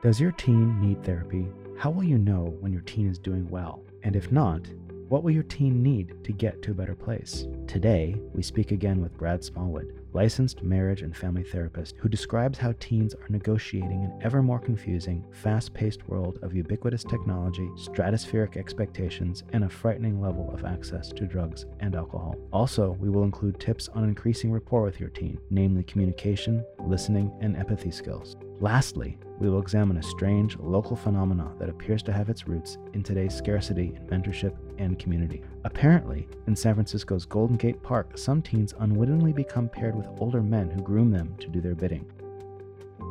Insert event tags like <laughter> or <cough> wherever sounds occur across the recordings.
Does your teen need therapy? How will you know when your teen is doing well? And if not, what will your teen need to get to a better place? Today, we speak again with Brad Smallwood, licensed marriage and family therapist, who describes how teens are negotiating an ever more confusing, fast paced world of ubiquitous technology, stratospheric expectations, and a frightening level of access to drugs and alcohol. Also, we will include tips on increasing rapport with your teen, namely communication, listening, and empathy skills. Lastly, we will examine a strange local phenomenon that appears to have its roots in today's scarcity in mentorship and community. Apparently, in San Francisco's Golden Gate Park, some teens unwittingly become paired with older men who groom them to do their bidding.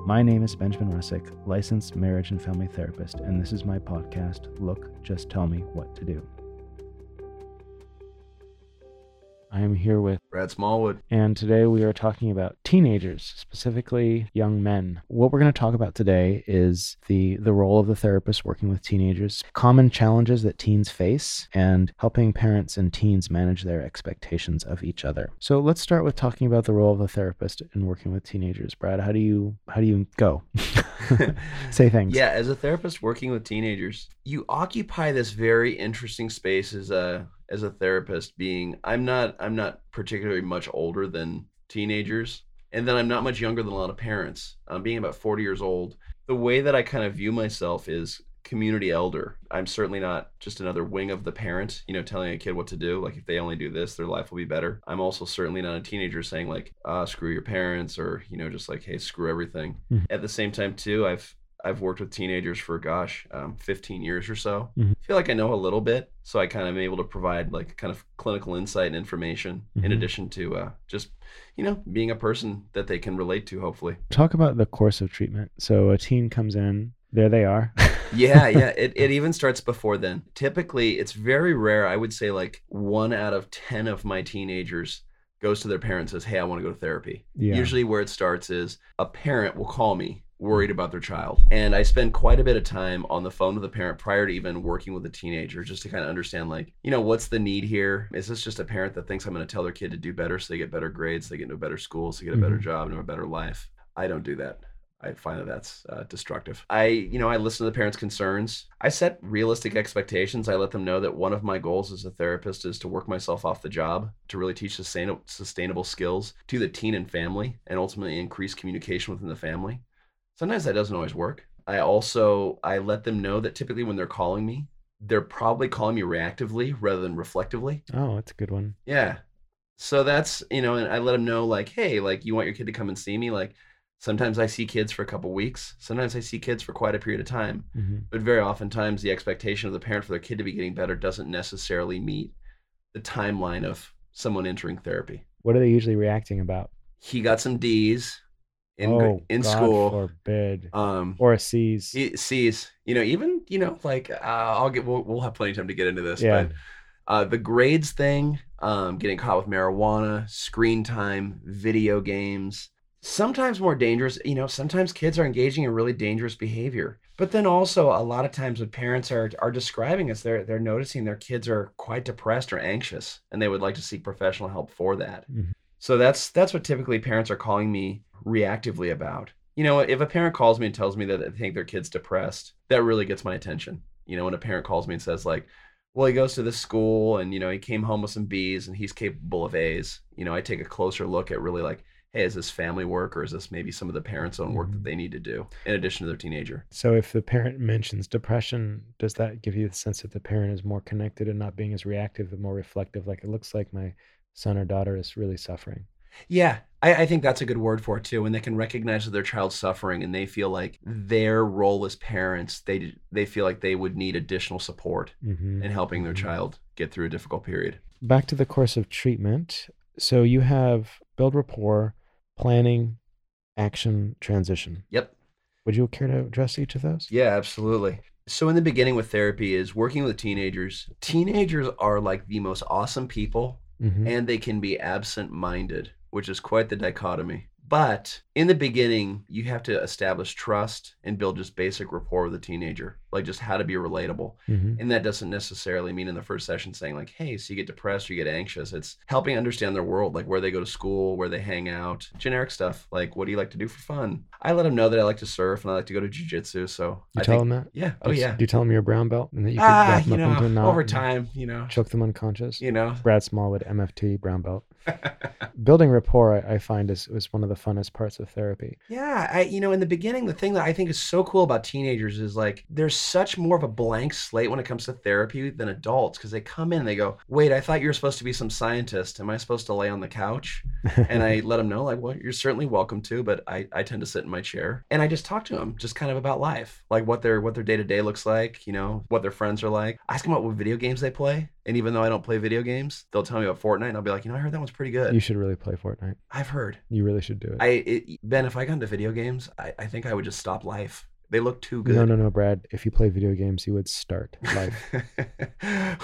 My name is Benjamin Russick, licensed marriage and family therapist, and this is my podcast, Look, Just Tell Me What to Do. I am here with Brad Smallwood. and today we are talking about teenagers, specifically young men. What we're going to talk about today is the the role of the therapist working with teenagers, common challenges that teens face, and helping parents and teens manage their expectations of each other. So let's start with talking about the role of the therapist in working with teenagers. Brad, how do you how do you go? <laughs> <laughs> Say things. Yeah, as a therapist working with teenagers, you occupy this very interesting space as a as a therapist being I'm not I'm not particularly much older than teenagers and then I'm not much younger than a lot of parents. Um, being about 40 years old, the way that I kind of view myself is community elder. I'm certainly not just another wing of the parent, you know, telling a kid what to do. Like if they only do this, their life will be better. I'm also certainly not a teenager saying like, ah, screw your parents or, you know, just like, hey, screw everything. Mhm. At the same time too, I've I've worked with teenagers for gosh, um, 15 years or so. Mhm. I feel like I know a little bit, so I kind of am able to provide like kind of clinical insight and information in Mhm. addition to uh, just you know being a person that they can relate to. Hopefully, Talk about the course of treatment. So a teen comes in, there they are. yeah, yeah. <laughs> It it even starts before then. Typically, it's very rare. I would say like one out of ten of my teenagers goes to their parents and says, "Hey, I want to go to therapy." Yeah. Usually, where it starts is a parent will call me worried about their child, and I spend quite a bit of time on the phone with the parent prior to even working with the teenager, just to kind of understand like, you know, what's the need here? Is this just a parent that thinks I'm going to tell their kid to do better so they get better grades, so they get into a better school, so they get a better Mhm. job and a better life? I don't do that. I find that that's uh, destructive. I, you know, I listen to the parents' concerns. I set realistic expectations. I let them know that one of my goals as a therapist is to work myself off the job to really teach sustainable, sustainable skills to the teen and family, and ultimately increase communication within the family. Sometimes that doesn't always work. I also I let them know that typically when they're calling me, they're probably calling me reactively rather than reflectively. oh, that's a good one. Yeah. So that's, you know, and I let them know like, hey, like you want your kid to come and see me. Like sometimes I see kids for a couple weeks. Sometimes I see kids for quite a period of time. hmm But very oftentimes the expectation of the parent for their kid to be getting better doesn't necessarily meet the timeline of someone entering therapy. What are they usually reacting about? He got some D's in oh, in God school. forbid. Um Or a C's. sees, you know, even, you know, like uh, I'll get we'll, we'll have plenty of time to get into this, Yeah. but uh, the grades thing, um, getting caught with marijuana, screen time, video games, sometimes more dangerous. You know, sometimes kids are engaging in really dangerous behavior. But then also a lot of times what parents are are describing is they're they're noticing their kids are quite depressed or anxious and they would like to seek professional help for that. Mhm. So that's that's what typically parents are calling me reactively about. You know, if a parent calls me and tells me that they think their kid's depressed, that really gets my attention. You know, when a parent calls me and says like, "Well, he goes to this school and you know, he came home with some B's and he's capable of A's." You know, I take a closer look at really like, "Hey, is this family work or is this maybe some of the parents' own work that mm-hmm. they need to do in addition to their teenager?" So if the parent mentions depression, does that give you the sense that the parent is more connected and not being as reactive and more reflective? Like it looks like my son or daughter is really suffering. Yeah, I, I think that's a good word for it too. When they can recognize that their child's suffering and they feel like their role as parents, they they feel like they would need additional support hmm in helping their Mhm. child get through a difficult period. Back to the course of treatment. So you have build rapport, planning, action, transition. Yep. Would you care to address each of those? Yeah, absolutely. So in the beginning with therapy is working with teenagers. Teenagers are like the most awesome people hmm and they can be absent-minded, which is quite the dichotomy. But in the beginning, you have to establish trust and build just basic rapport with a teenager, like just how to be relatable. Mhm. And that doesn't necessarily mean in the first session saying, like, hey, so you get depressed or you get anxious. It's helping understand their world, like where they go to school, where they hang out, generic stuff. Like, what do you like to do for fun? I let them know that I like to surf and I like to go to jujitsu. So You I tell think, them that? yeah. Oh, yeah. Do you tell them you're a brown belt and that you could Ah, wrap them you up into a know, knot over time, you know, choke them unconscious? you know. Brad Smallwood, MFT, brown belt. <laughs> Building rapport, I, I find, is, is one of the funnest parts of therapy. Yeah, I you know in the beginning the thing that I think is so cool about teenagers is like there's such more of a blank slate when it comes to therapy than adults because they come in and they go, "Wait, I thought you were supposed to be some scientist. Am I supposed to lay on the couch?" <laughs> And I let them know like, "Well, you're certainly welcome to, but I I tend to sit in my chair." And I just talk to them just kind of about life, like what their what their day-to-day looks like, you know, what their friends are like. I ask them about what video games they play, and even though I don't play video games, they'll tell me about Fortnite and I'll be like, "You know, I heard that one's pretty good." you should really play Fortnite. I've heard. You really should do it. I it, Ben, if I got into video games, I, I think I would just stop life. They look too good. No, no, no, Brad. If you play video games, you would start <laughs> life.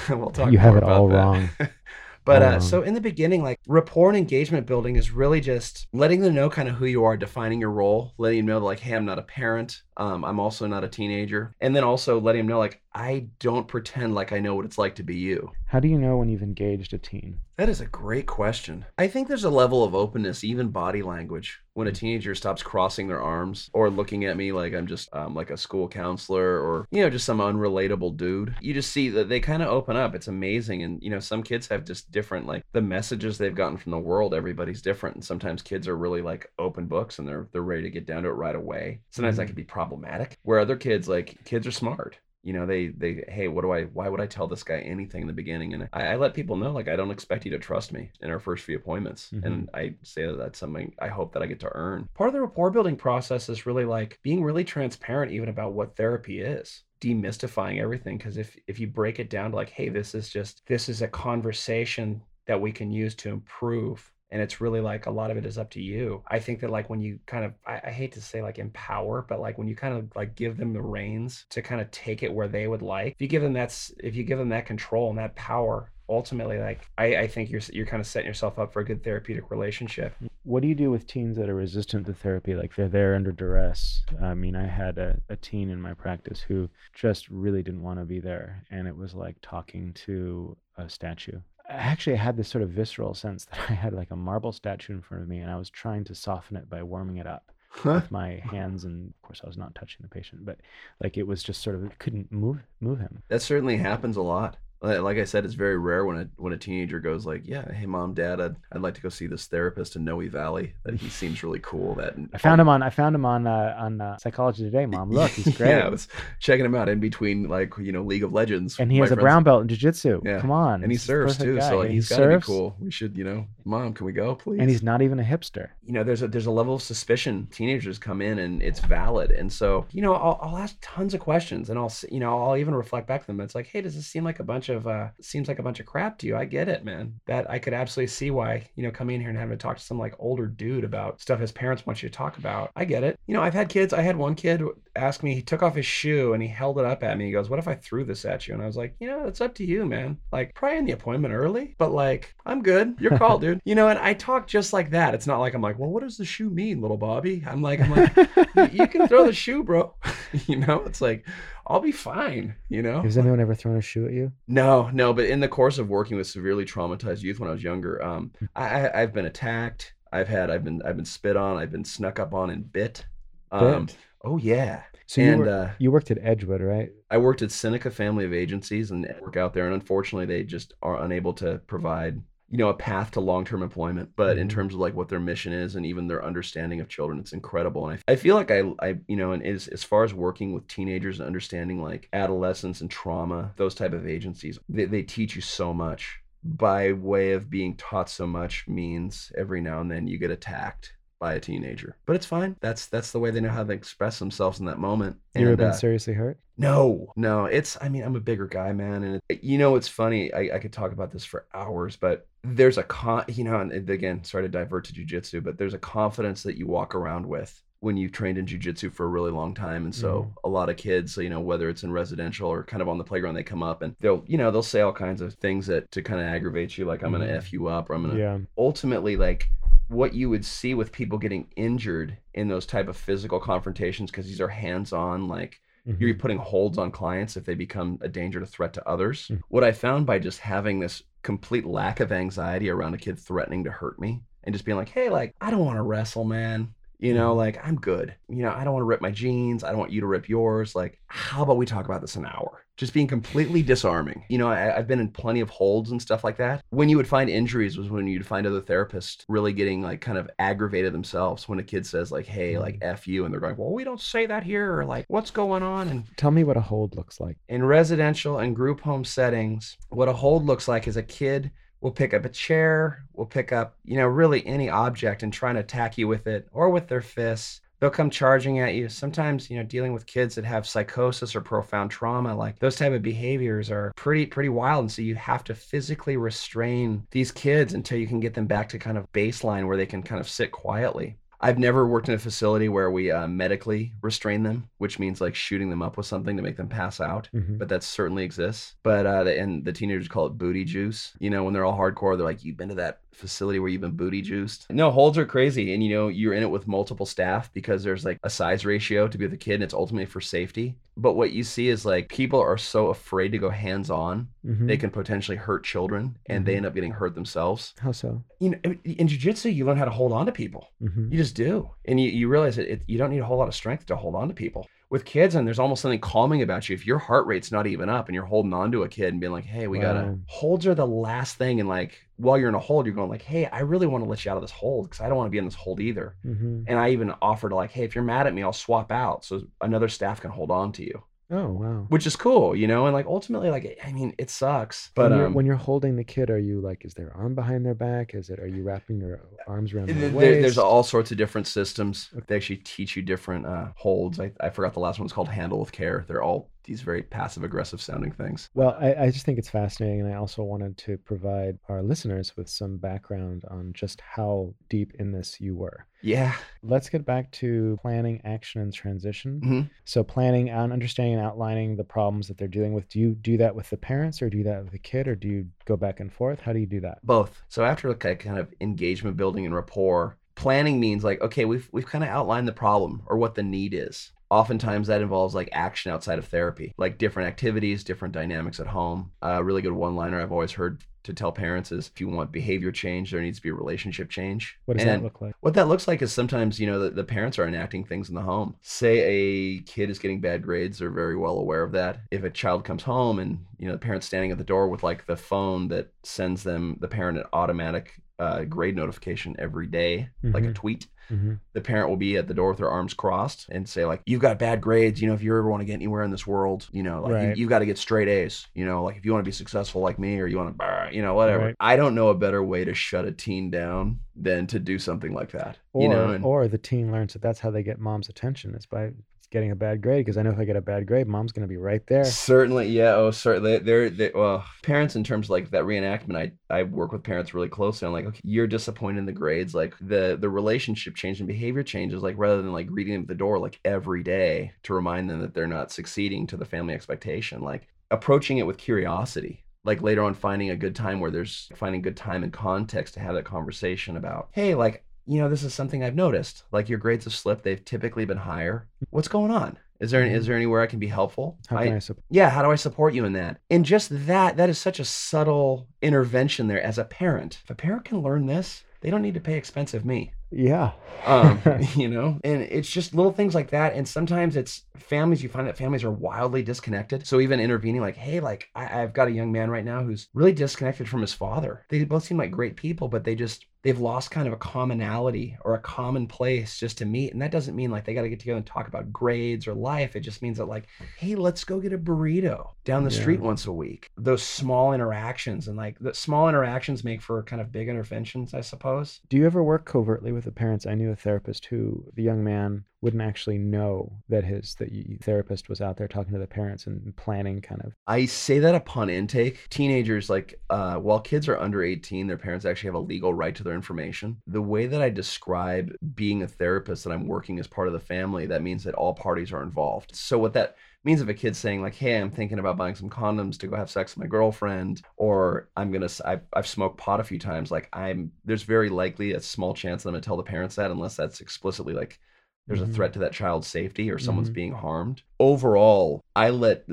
we'll talk You have it all that. wrong. <laughs> but uh, so in the beginning, like rapport and engagement building is really just letting them know kind of who you are, defining your role, letting them know like, hey, I'm not a parent. Um, I'm also not a teenager, and then also letting them know like I don't pretend like I know what it's like to be you. How do you know when you've engaged a teen? That is a great question. I think there's a level of openness, even body language, when a teenager stops crossing their arms or looking at me like I'm just um, like a school counselor or, you know, just some unrelatable dude. You just see that they kind of open up. It's amazing. And, you know, some kids have just different, like the messages they've gotten from the world, everybody's different. And sometimes kids are really like open books and they're, they're ready to get down to it right away. Sometimes that Mhm. can be problematic. Where other kids, like, kids are smart you know they they hey what do i why would i tell this guy anything in the beginning and i, I let people know like i don't expect you to trust me in our first few appointments Mhm. and i say that that's something i hope that i get to earn part of the rapport building process is really like being really transparent even about what therapy is demystifying everything because if if you break it down to like hey this is just this is a conversation that we can use to improve and it's really like a lot of it is up to you i think that like when you kind of I, I hate to say like empower but like when you kind of like give them the reins to kind of take it where they would like if you give them that's if you give them that control and that power ultimately like i, I think you're you're kind of setting yourself up for a good therapeutic relationship What do you do with teens that are resistant to therapy? Like they're there under duress. I mean, I had a, a teen in my practice who just really didn't want to be there. And it was like talking to a statue. I actually had this sort of visceral sense that <laughs> I had like a marble statue in front of me and I was trying to soften it by warming it up with my hands. And of course, I was not touching the patient, but like it was just sort of, it couldn't move, move him. that certainly happens a lot like i said it's very rare when a when a teenager goes like yeah hey mom dad i'd, I'd like to go see this therapist in noe valley that he seems really cool that I found him on, I found him on, uh, on uh, Psychology Today, mom. Look, he's great. <laughs> yeah i was checking him out in between like you know league of legends and he has a friends- brown belt in jiu-jitsu. Yeah. Come on. and he serves too guy. so like he's he gotta be cool we should you know mom can we go please And he's not even a hipster. you know there's a there's a level of suspicion teenagers come in and it's valid and so you know I'll, I'll ask tons of questions and i'll you know i'll even reflect back to them it's like hey does this seem like a bunch of uh seems like a bunch of crap to you. I get it man. That i could absolutely see why you know coming in here and having to talk to some like older dude about stuff his parents want you to talk about. I get it. You know i've had kids i had one kid ask me he took off his shoe and he held it up at me. He goes what if i threw this at you? And i was like you know it's up to you man. Like probably in the appointment early but like i'm good. Your call dude. You know and i talk just like that. It's not like i'm like well what does the shoe mean little bobby? I'm like i'm like you can throw the shoe bro. <laughs> You know it's like i'll be fine you know Has anyone ever thrown a shoe at you? no, no, but in the course of working with severely traumatized youth when I was younger, um, I, I, I've been attacked. I've had, I've been, I've been spit on. I've been snuck up on and bit. Um, Bit? oh yeah. So you, and wor- uh, you worked at Edgewood, right? I worked at Seneca Family of Agencies and work out there, and unfortunately, they just are unable to provide, you know, a path to long-term employment. But in Mhm. terms of like what their mission is and even their understanding of children, it's incredible. And I, I feel like I, I, you know, and as as far as working with teenagers and understanding like adolescence and trauma, those type of agencies, they, they teach you so much. By way of being taught so much means every now and then you get attacked by a teenager, but it's fine. That's that's the way they know how to express themselves in that moment. You ever been uh, seriously hurt? no, no, it's, I mean, I'm a bigger guy, man. And it, you know, it's funny. I, I could talk about this for hours, but there's a con, you know, and again, sorry to divert to jujitsu, but there's a confidence that you walk around with when you've trained in jujitsu for a really long time. And so Mhm. a lot of kids, so you know, whether it's in residential or kind of on the playground, they come up and they'll, you know, they'll say all kinds of things that to kind of aggravate you, like I'm going Mhm. to F you up or I'm going to Yeah. ultimately like what you would see with people getting injured in those type of physical confrontations because these are hands-on like Mhm. you're putting holds on clients if they become a danger to threat to others. Mhm. What I found by just having this complete lack of anxiety around a kid threatening to hurt me and just being like, hey, like, I don't want to wrestle, man. You know, like, I'm good. You know, I don't want to rip my jeans. I don't want you to rip yours. Like, how about we talk about this an hour? Just being completely disarming. You know, I, I've been in plenty of holds and stuff like that. When you would find injuries was when you'd find other therapists really getting like kind of aggravated themselves when a kid says, like, hey, like, mm. F you. And they're going, well, we don't say that here. Or like, what's going on? And Tell me what a hold looks like. in residential and group home settings, what a hold looks like is a kid will pick up a chair, We'll pick up, you know, really any object and try and attack you with it or with their fists. They'll come charging at you. Sometimes, you know, dealing with kids that have psychosis or profound trauma, like those type of behaviors are pretty pretty wild. And so you have to physically restrain these kids until you can get them back to kind of baseline where they can kind of sit quietly. I've never worked in a facility where we uh, medically restrain them, which means like shooting them up with something to make them pass out. Mhm. But that certainly exists. But uh, the, and the teenagers call it booty juice. You know, when they're all hardcore, they're like, "You've been to that facility where you've been booty juiced." No, holds are crazy, and you know, you're in it with multiple staff because there's like a size ratio to be with a kid, and it's ultimately for safety. But what you see is like people are so afraid to go hands on, Mhm. they can potentially hurt children, and they Mhm. end up getting hurt themselves. How so? You know, in jujitsu, you learn how to hold on to people. hmm You just do. And you, you realize that it, you don't need a whole lot of strength to hold on to people. With kids, and there's almost something calming about you. If your heart rate's not even up and you're holding on to a kid and being like, hey, we gotta, holds are the last thing. And like, while you're in a hold, you're going like, hey, I really want to let you out of this hold because I don't want to be in this hold either. hmm And I even offer to like, hey, if you're mad at me, I'll swap out so another staff can hold on to you, Oh wow. which is cool, you know? And like, ultimately, like, I mean, it sucks. But when, you're, um, when you're holding the kid, are you like, is their arm behind their back? Is it? Are you wrapping your arms around their There- waist? there's all sorts of different systems. They actually teach you different uh, holds. I, I forgot the last one's called Handle with Care. They're all these very passive aggressive sounding things. Well, I, I just think it's fascinating, and I also wanted to provide our listeners with some background on just how deep in this you were. Yeah. Let's get back to planning, action, and transition. Mhm. So, planning and understanding and outlining the problems that they're dealing with. Do you do that with the parents, or do you do that with the kid, or do you go back and forth? How do you do that? Both. So after like a kind of engagement building and rapport, planning means like, okay, we've we've kind of outlined the problem or what the need is. Oftentimes that involves like action outside of therapy, like different activities, different dynamics at home. A really good one-liner I've always heard to tell parents is if you want behavior change, there needs to be a relationship change. What does And- that look like? What that looks like is sometimes, you know, the, the parents are enacting things in the home. Say a kid is getting bad grades, they're very well aware of that. If a child comes home and, you know, the parent's standing at the door with like the phone that sends them, the parent, an automatic uh, grade notification every day, like a Mhm. tweet, hmm the parent will be at the door with their arms crossed and say like you've got bad grades you know if you ever want to get anywhere in this world you know like Right. you, have got to get straight a's you know like if you want to be successful like me or you want to you know whatever Right. i don't know a better way to shut a teen down than to do something like that Or, you know and or the teen learns that that's how they get mom's attention is by getting a bad grade. Because I know if I get a bad grade, mom's to be right there. certainly yeah oh certainly they're they, well parents in terms of like that reenactment i i work with parents really closely i'm like okay you're disappointed in the grades like the the relationship change and behavior changes like rather than like greeting them at the door like every day to remind them that they're not succeeding to the family expectation like approaching it with curiosity like later on finding a good time where there's finding good time and context to have that conversation about hey like you know this is something i've noticed like your grades have slipped they've typically been higher. What's going on? Is there is there anywhere i can be helpful? How can I, support? yeah how do i support you in that? And just that that is such a subtle intervention there as a parent. If a parent can learn this they don't need to pay expensive me. Yeah. um <laughs> <laughs> you know? And it's just little things like that and sometimes it's families you find that families are wildly disconnected. So even intervening like hey like I, i've got a young man right now who's really disconnected from his father. They both seem like great people but they just they've lost kind of a commonality or a common place just to meet and that doesn't mean like they got to get together and talk about grades or life it just means that like hey let's go get a burrito down the Yeah. street once a week those small interactions and like the small interactions make for kind of big interventions i suppose Do you ever work covertly with the parents? I knew a therapist who the young man wouldn't actually know that his that therapist was out there talking to the parents and planning kind of I say that upon intake. Teenagers, like, uh, while kids are under 18, their parents actually have a legal right to their information. The way that I describe being a therapist that I'm working as part of the family, that means that all parties are involved. So, what that means if a kid's saying, like, hey, I'm thinking about buying some condoms to go have sex with my girlfriend, or I'm to, I've, I've smoked pot a few times, like, I'm, there's very likely a small chance that I'm to tell the parents that unless that's explicitly like, there's Mhm. a threat to that child's safety or someone's Mhm. being harmed. Overall, I let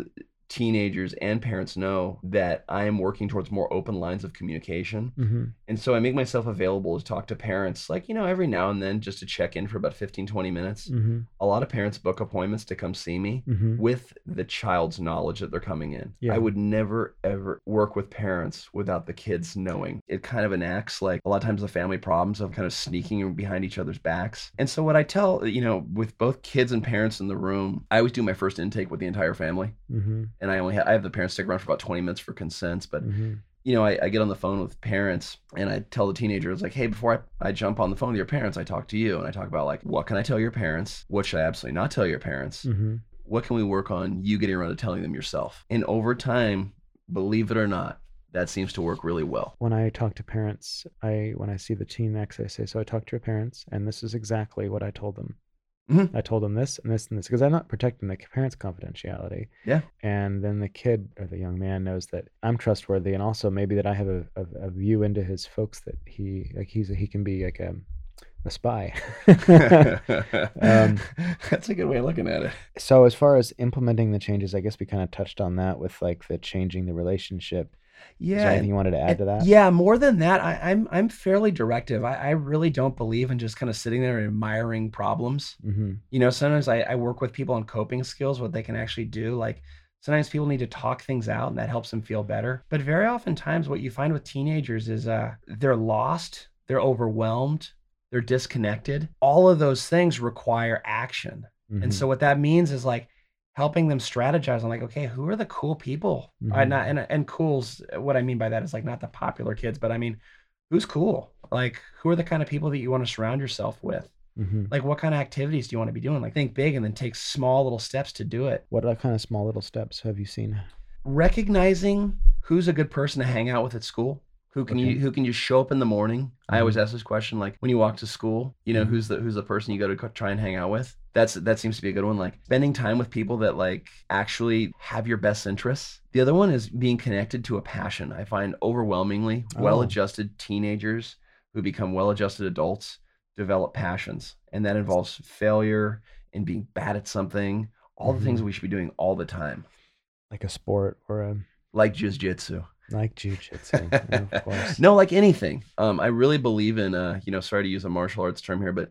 teenagers and parents know that I am working towards more open lines of communication. hmm And so I make myself available to talk to parents, like, you know, every now and then just to check in for about 15, 20 minutes. hmm A lot of parents book appointments to come see me hmm with the child's knowledge that they're coming in. Yeah. I would never, ever work with parents without the kids knowing. It kind of enacts like a lot of times the family problems of kind of sneaking behind each other's backs. And so, what I tell, you know, with both kids and parents in the room, I always do my first intake with the entire family. And I only have, I have the parents stick around for about 20 minutes for consents. But, hmm you know, I, I get on the phone with parents and I tell the teenagers, like, hey, before I, I jump on the phone with your parents, I talk to you and I talk about, like, what can I tell your parents? What should I absolutely not tell your parents? hmm what can we work on you getting around to telling them yourself and over time believe it or not that seems to work really well when I talk to parents, I when I see the teen next, I say, "So I talked to your parents, and this is exactly what I told them. Mhm. I told him this and this and this because I'm not protecting the parents' confidentiality. Yeah. And then the kid or the young man knows that I'm trustworthy, and also maybe that I have a, a, a view into his folks that he like he's he can be like a a spy. <laughs> Um, <laughs> that's a good way of looking at it so as far as implementing the changes, I guess we kind of touched on that with like the changing the relationship. Is there yeah anything you wanted to add to that? Yeah, more than that, I, I'm I'm fairly directive. I, I really don't believe in just kind of sitting there and admiring problems. Mm-hmm. You know, sometimes I, I work with people on coping skills, what they can actually do. Like sometimes people need to talk things out and that helps them feel better. But very often times what you find with teenagers is uh they're lost, they're overwhelmed, they're disconnected. All of those things require action. Mm-hmm. And so what that means is like helping them strategize I'm like, okay, who are the cool people? I Mhm. not and and cool's what I mean by that is like not the popular kids, but I mean who's cool? Like who are the kind of people that you want to surround yourself with? hmm Like what kind of activities do you want to be doing? Like think big and then take small little steps to do it. What kind of small little steps have you seen? Recognizing who's a good person to hang out with at school. Who can Okay. you who can just show up in the morning? I always Mhm. ask this question like when you walk to school, you know, Mhm. who's the who's the person you go to try and hang out with? That's that seems to be a good one like spending time with people that like actually have your best interests. The other one is being connected to a passion. I find overwhelmingly Oh. well-adjusted teenagers who become well-adjusted adults develop passions, and that involves failure and being bad at something, all the things Mhm. we should be doing all the time, Like a sport or a like jiu-jitsu. Like jujitsu, of <laughs> course. no, like anything. Um, I really believe in uh, you know, sorry to use a martial arts term here, but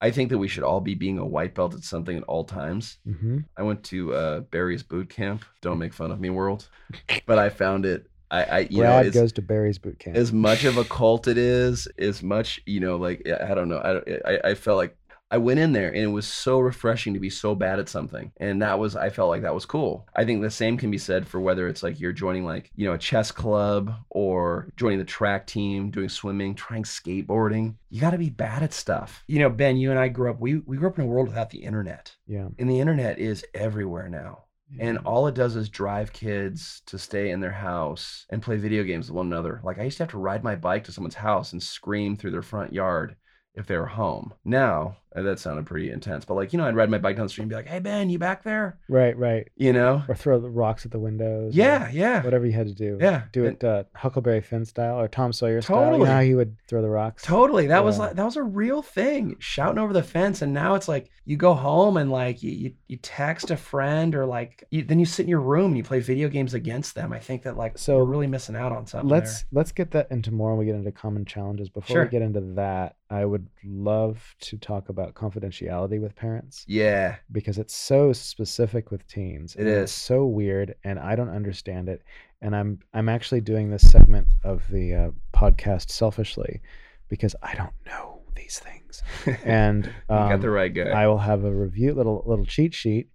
I think that we should all be being a white belt at something at all times. hmm I went to uh, Barry's boot camp. Don't make fun of me, world. <laughs> But I found it. I, I you know, Brad it's, goes to Barry's boot camp. as much of a <laughs> cult it is, as much you know, like I I don't know. I, I I felt like I went in there and it was so refreshing to be so bad at something, and that was I felt like that was cool. I think the same can be said for whether it's like you're joining like you know a chess club or joining the track team, doing swimming, trying skateboarding. You got to be bad at stuff. You know, Ben, you and I grew up. We we grew up in a world without the internet, yeah. and the internet is everywhere now. And all it does is drive kids to stay in their house and play video games with one another. Like I used to have to ride my bike to someone's house and scream through their front yard if they were home. Now, that sounded pretty intense, but like, you know, I'd ride my bike down the street and be like, hey, Ben, you back there? right, right. You know? Or throw the rocks at the windows. Yeah, yeah. Whatever you had to do. Yeah, Do and- it uh, Huckleberry Finn style or Tom Sawyer style. You know how he would throw the rocks? Totally. That was like that was a real thing. Shouting over the fence. And now it's like you go home and like you you, you text a friend or like you, then you sit in your room and you play video games against them. I think that like So, we're really missing out on something. let's let's get that into more when we get into common challenges. Before Sure. we get into that, I would love to talk about confidentiality with parents. Yeah. because it's so specific with teens. It's so weird, and I don't understand it. And I'm I'm actually doing this segment of the uh, podcast selfishly because I don't know these things. And <laughs> you got the um, right guy. I will have a review, little little cheat sheet,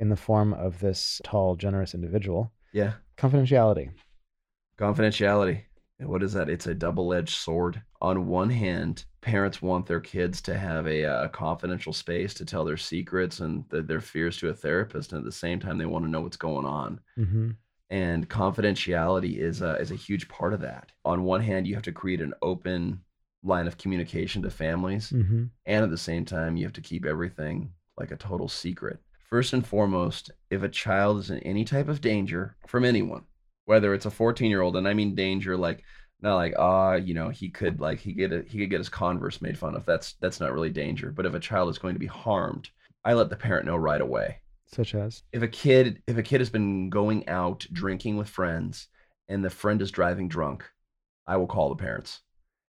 in the form of this tall, generous individual. yeah. Confidentiality. Confidentiality. What is that? It's a double-edged sword. On one hand, parents want their kids to have a, uh, confidential space to tell their secrets and th- their fears to a therapist, and at the same time, they want to know what's going on. Mm-hmm. And confidentiality is a, is a huge part of that. On one hand, you have to create an open line of communication to families, Mm-hmm. and at the same time, you have to keep everything like a total secret. First and foremost, if a child is in any type of danger from anyone, whether it's a 14 year old, and I mean danger like not like ah, you know, he could like he get a, he could get his Converse made fun of. That's that's not really danger. But if a child is going to be harmed, I let the parent know right away. Such as. If a kid if a kid has been going out drinking with friends and the friend is driving drunk, I will call the parents.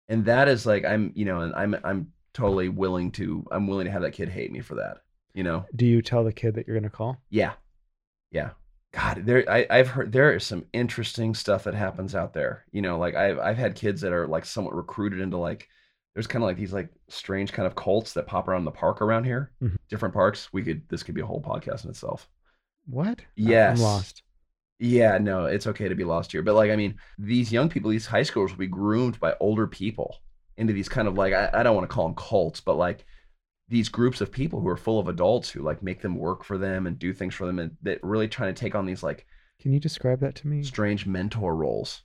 And that is like I'm, you know, and I'm I'm totally willing to I'm willing to have that kid hate me for that. You know? Do you tell the kid that you're going to call? Yeah. Yeah. God, there I, I've heard there is some interesting stuff that happens out there. You know, like I've I've had kids that are like somewhat recruited into like there's kind of like these like strange kind of cults that pop around the park around here. Mhm. Different parks. We could this could be a whole podcast in itself. What? Yes. I'm lost. Yeah, no, it's okay to be lost here. But like, I mean, these young people, these high schoolers will be groomed by older people into these kind of like, I, I don't want to call them cults, but like these groups of people who are full of adults who like make them work for them and do things for them and that really trying to take on these like Can you describe that to me? strange mentor roles.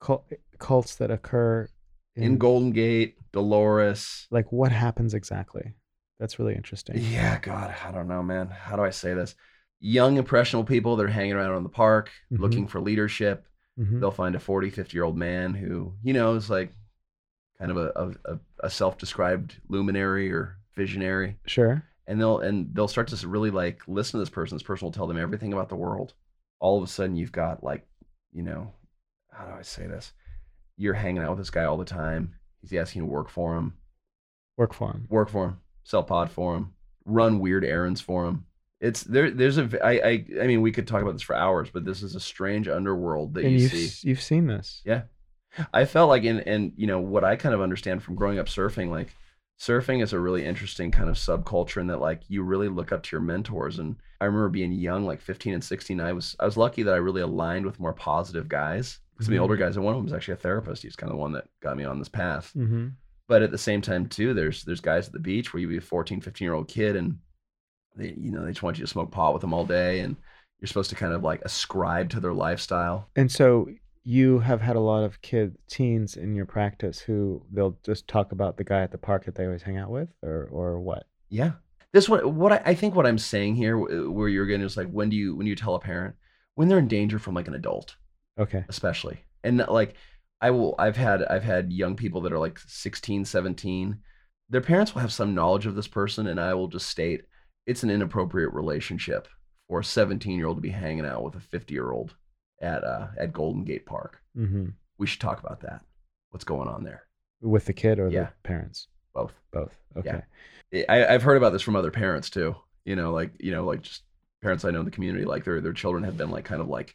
Cul- cults that occur In Golden Gate, Dolores. Like what happens exactly? That's really interesting. Yeah, God, I don't know, man. How do I say this? Young, impressionable people they're hanging around in the park Mhm. looking for leadership. Mhm. they'll find a 40 50 year old man who you know is like kind of a, a, a- a self-described luminary or visionary. Sure. and they'll and they'll start to really like listen to this person. This person will tell them everything about the world. All of a sudden you've got like you know how do i say this? You're hanging out with this guy all the time. He's asking you to work for him. Work for him. work for him. Sell pod for him. Run weird errands for him. It's there there's a I, I i mean we could talk about this for hours but this is a strange underworld that And you you've see. you've seen this. Yeah. I felt like in and you know what I kind of understand from growing up surfing like surfing is a really interesting kind of subculture in that like you really look up to your mentors and I remember being young like 15 and 16 I was I was lucky that I really aligned with more positive guys some of the older guys and one of them was actually a therapist he's kind of the one that got me on this path. Mm-hmm. but at the same time too there's there's guys at the beach where you be a 14 15 year old kid and they you know they just want you to smoke pot with them all day and you're supposed to kind of like ascribe to their lifestyle. And so you have had a lot of kid teens in your practice who they'll just talk about the guy at the park that they always hang out with, or or what? Yeah. This what what I, I think what I'm saying here, uh, where you're getting is like when do you when you tell a parent when they're in danger from like an adult, Okay. especially, and uh, like I will I've had I've had young people that are like 16, 17. Their parents will have some knowledge of this person, and I will just state it's an inappropriate relationship for a 17 year old to be hanging out with a 50 year old at uh at Golden Gate Park. Mm-hmm. We should talk about that. What's going on there? With the kid or Yeah. the parents? Both. Both. Okay. I, I've heard about this from other parents too. You know, like you know, like just parents I know in the community, like their their children have been like kind of like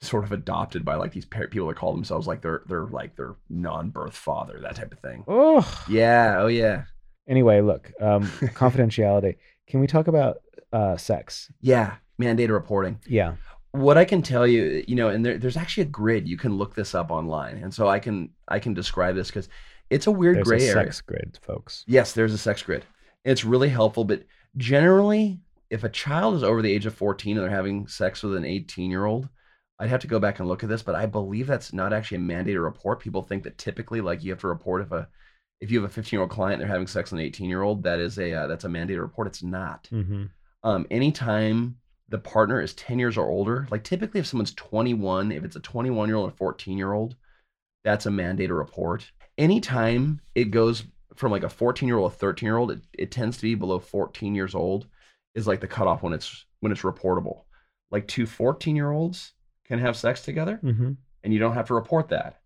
sort of adopted by like these par- people that call themselves like their their like their non-birth father, that type of thing. Oh. Yeah, oh yeah, Anyway, look. Um, <laughs> confidentiality. Can we talk about uh, sex? yeah. Mandated reporting. Yeah. What I can tell you, you know, and there, there's actually a grid. You can look this up online, and so I can I can describe this because it's a weird There's gray a area. sex grid, folks. Yes, there's a sex grid. It's really helpful, but generally, if a child is over the age of 14 and they're having sex with an 18 year old, I'd have to go back and look at this, but I believe that's not actually a mandated report. People think that typically, like, you have to report if a if you have a 15 year old client and they're having sex with an 18 year old, that is a uh, that's a mandated report. It's not. Mm-hmm. Um, anytime the partner is 10 years or older, like typically if someone's 21, if it's a 21 year old and 14 year old, that's a mandate mandated report. Anytime it goes from like a 14 year old, a 13 year old, it, it tends to be below 14 years old is like the cutoff when it's when it's reportable. Like two 14 year olds can have sex together Mm-hmm. and you don't have to report that.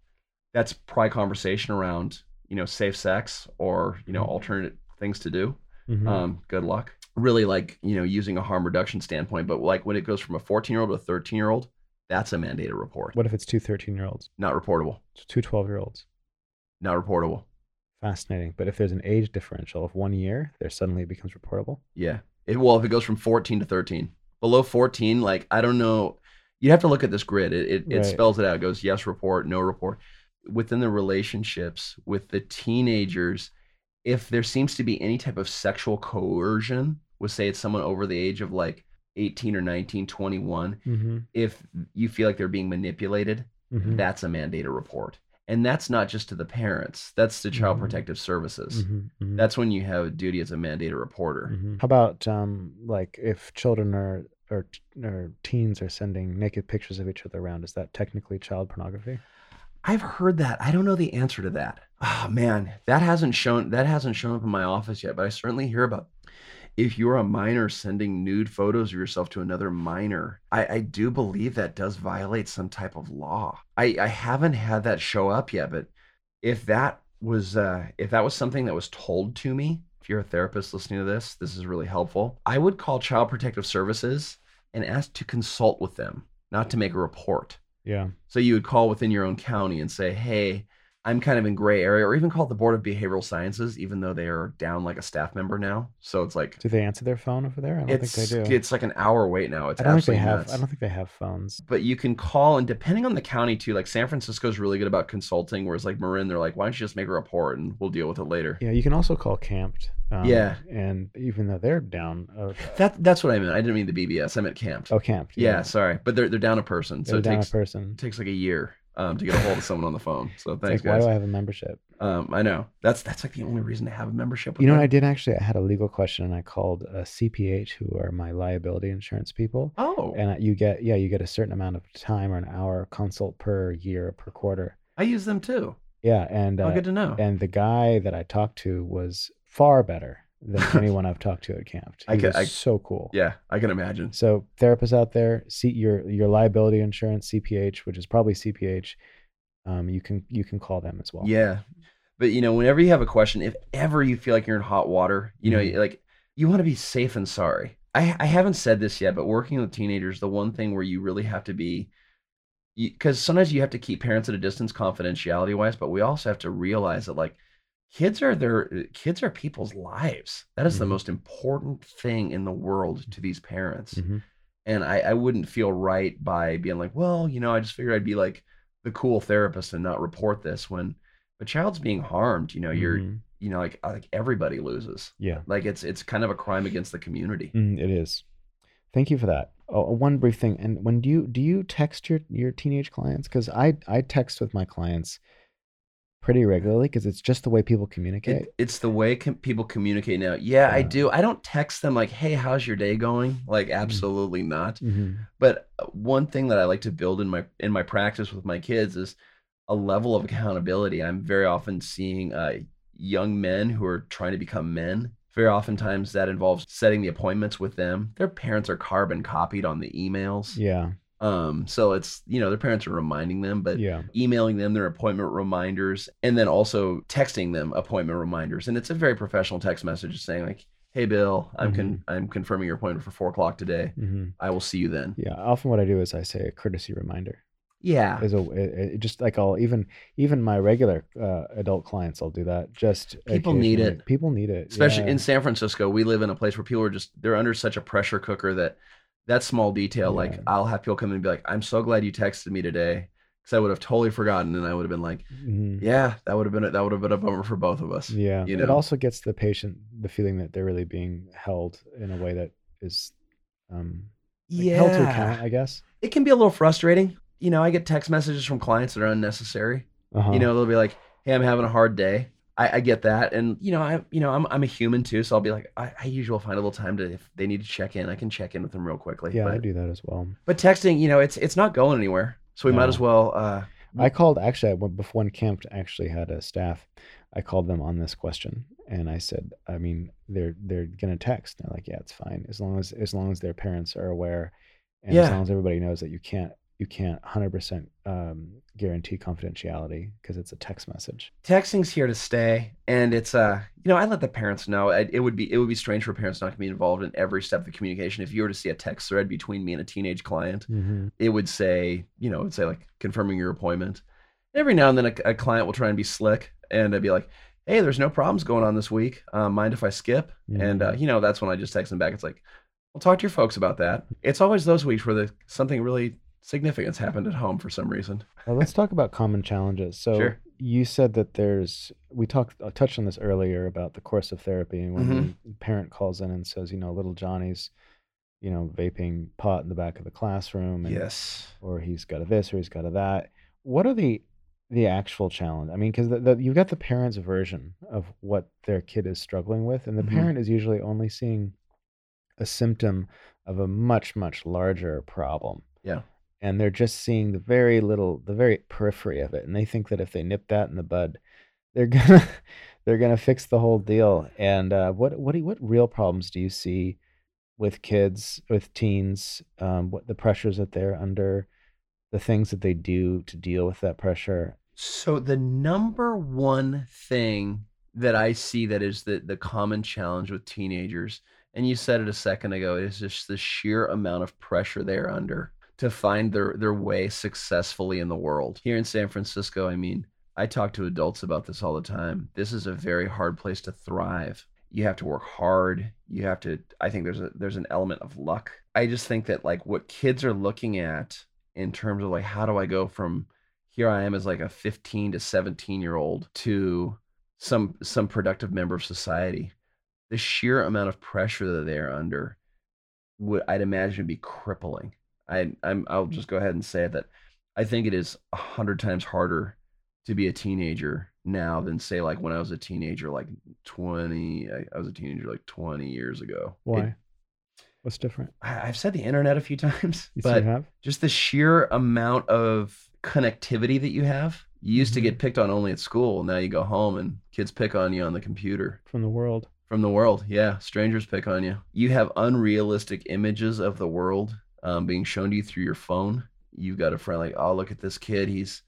That's probably conversation around, you know, safe sex or, you know, Mhm. alternate things to do Mm-hmm. um, good luck. Really like, you know, using a harm reduction standpoint, but like when it goes from a 14 year old to a 13 year old, that's a mandated report. what if it's two 13 year olds? Not reportable. Two 12 year olds? Not reportable. Fascinating. But if there's an age differential of one year, there suddenly becomes reportable. Yeah. It, well, if it goes from 14 to 13, below 14, like, I don't know. You have to look at this grid. It, it, it spells it out. It goes yes, report, no report. within the relationships with the teenagers, if there seems to be any type of sexual coercion, with say it's someone over the age of like 18 or 19, 21, Mm-hmm. if you feel like they're being manipulated, Mm-hmm. that's a mandated report. And that's not just to the parents, that's to Child Mhm. Protective Services. Mm-hmm. That's when you have a duty as a mandated reporter. Mhm. How about um, like if children are or or teens are sending naked pictures of each other around? Is that technically child pornography? I've heard that. I don't know the answer to that. Oh man, that hasn't shown that hasn't shown up in my office yet, but I certainly hear about if you're a minor sending nude photos of yourself to another minor, I, I do believe that does violate some type of law. I, I haven't had that show up yet, but if that was uh, if that was something that was told to me, if you're a therapist listening to this, this is really helpful. I would call Child Protective Services and ask to consult with them, not to make a report. Yeah. So you would call within your own county and say, "Hey, I'm kind of in gray area," or even call the Board of Behavioral Sciences, even though they are down like a staff member now. So it's like Do they answer their phone over there? I don't it's think they do. it's like an hour wait now. It's I don't think they have. nuts. I don't think they have phones. But you can call, and depending on the county too, like San Francisco's really good about consulting. Whereas like Marin, they're like, "Why don't you just make a report and we'll deal with it later." Yeah, you can also call CAMFT. Um, Yeah. And even though they're down, uh, That that's what I meant. I didn't mean the BBS. I meant CAMFT. oh, CAMFT. yeah, sorry, but they're they're down a person, so they're it down takes a person. it takes like a year um, to get a hold of someone on the phone. So thanks, like, why guys. do I have a membership? Um, I know that's that's like the only reason to have a membership. With You know what I did actually? I had a legal question and I called a CPH, who are my liability insurance people. Oh, And uh, you get, yeah, you get a certain amount of time or an hour consult per year per quarter. I use them too. Yeah, and Oh, uh, good to know. and the guy that I talked to was far better than <laughs> anyone I've talked to at CAMFT. I He ca- was I- so cool. yeah, I can imagine. So therapists out there, see your your liability insurance CPH, which is probably CPH. Um, you can you can call them as well. Yeah, but you know, whenever you have a question, if ever you feel like you're in hot water, you know, Mhm. like you want to be safe and sorry. I I haven't said this yet, but working with teenagers, the one thing where you really have to be because sometimes you have to keep parents at a distance confidentiality wise, but we also have to realize that like kids are their kids are people's lives. That is the Mhm. most important thing in the world to these parents. Mhm. and I, I wouldn't feel right by being like, well, you know, I just figured I'd be like the cool therapist and not report this when a child's being harmed. You know, you're, Mhm. you know, like like everybody loses. Yeah, Like it's it's kind of a crime against the community. Mm, it is. Thank you for that. Oh, one brief thing. And when do you do you text your your teenage clients? Because I I text with my clients pretty regularly because it's just the way people communicate. It, it's the way com- people communicate now. Yeah, I do. I don't text them like, "Hey, how's your day going?" Like, absolutely not. Mhm. But uh, one thing that I like to build in my in my practice with my kids is a level of accountability. I'm very often seeing uh, young men who are trying to become men. Very oftentimes that involves setting the appointments with them. Their parents are carbon copied on the emails. Yeah, Um, so it's you know their parents are reminding them, but yeah, emailing them their appointment reminders and then also texting them appointment reminders. And it's a very professional text message saying like, "Hey Bill, I'm con- I'm confirming your appointment for four o'clock today. hmm I will see you then." yeah. Often what I do is I say a courtesy reminder. Yeah. Is a it, it- just like I'll even even my regular uh, adult clients I'll do that. Just People need it. People need it, especially yeah. in San Francisco, we live in a place where people are just they're under such a pressure cooker that that small detail, like I'll have people come in and be like, "I'm so glad you texted me today," because I would have totally forgotten, and I would have been like, Mhm. "Yeah, that would have been a, that would have been a bummer for both of us." Yeah, you it also gets the patient the feeling that they're really being held in a way that is um, like, held to account, I guess. it can be a little frustrating. You know, I get text messages from clients that are unnecessary. Uh-huh. You know, they'll be like, "Hey, I'm having a hard day." I, I get that, and you know, I you know, I'm I'm a human too, so I'll be like, I, I usually find a little time to if they need to check in, I can check in with them real quickly. yeah, but, I do that as well. but texting, you know, it's it's not going anywhere, so we might as well. uh I called actually I went before when CAMFT actually had a staff. I called them on this question and I said, I mean, they're they're gonna text. And they're like, yeah, it's fine as long as as long as their parents are aware, and as long as everybody knows that you can't you can't hundred percent um, guarantee confidentiality because it's a text message. texting's here to stay and it's uh you know i let the parents know. I, it would be it would be strange for parents not to be involved in every step of the communication. If you were to see a text thread between me and a teenage client Mm-hmm. it would say you know it would say like confirming your appointment. Every now and then a, a client will try and be slick and i'd be like hey there's no problems going on this week. Um, mind if i skip? And uh, you know that's when i just text them back. It's like "I'll talk to your folks about that. It's always those weeks where the something really significance happened at home for some reason. Well, let's talk about common challenges. So Sure. you said that there's we talked I touched on this earlier about the course of therapy and when Mhm. the parent calls in and says, you know, little Johnny's, you know, vaping pot in the back of the classroom and Yes. or he's got a this or he's got a that. What are the the actual challenge? I mean, because the, the, you've got the parent's version of what their kid is struggling with, and the Mhm. parent is usually only seeing a symptom of a much much larger problem Yeah. And they're just seeing the very little the very periphery of it and they think that if they nip that in the bud they're <laughs> gonna they're gonna fix the whole deal and uh, what what what real problems do you see with kids with teens um, what the pressures that they're under the things that they do to deal with that pressure? So the number one thing that I see that is the the common challenge with teenagers, and you said it a second ago, is just the sheer amount of pressure they're under to find their their way successfully in the world. Here in San Francisco, I mean, I talk to adults about this all the time. This is a very hard place to thrive. You have to work hard. You have to I think there's a there's an element of luck. I just think that like what kids are looking at in terms of like how do I go from here I am as like a 15 to 17 year old to some some productive member of society. The sheer amount of pressure that they're under would I'd imagine be crippling. I I'm I'll just go ahead and say that I think it is a hundred times harder to be a teenager now than say like when I was a teenager like 20 I, I was a teenager like 20 years ago. It- why what's different I, I've said the internet a few <laughs> times, you but have just the sheer amount of connectivity that you have. You used to Mhm. get picked on only at school. Now you go home and kids pick on you on the computer from the world from the world. Yeah, strangers pick on you. You have unrealistic images of the world um, being shown to you through your phone. You've got a friend like, oh, look at this kid. He's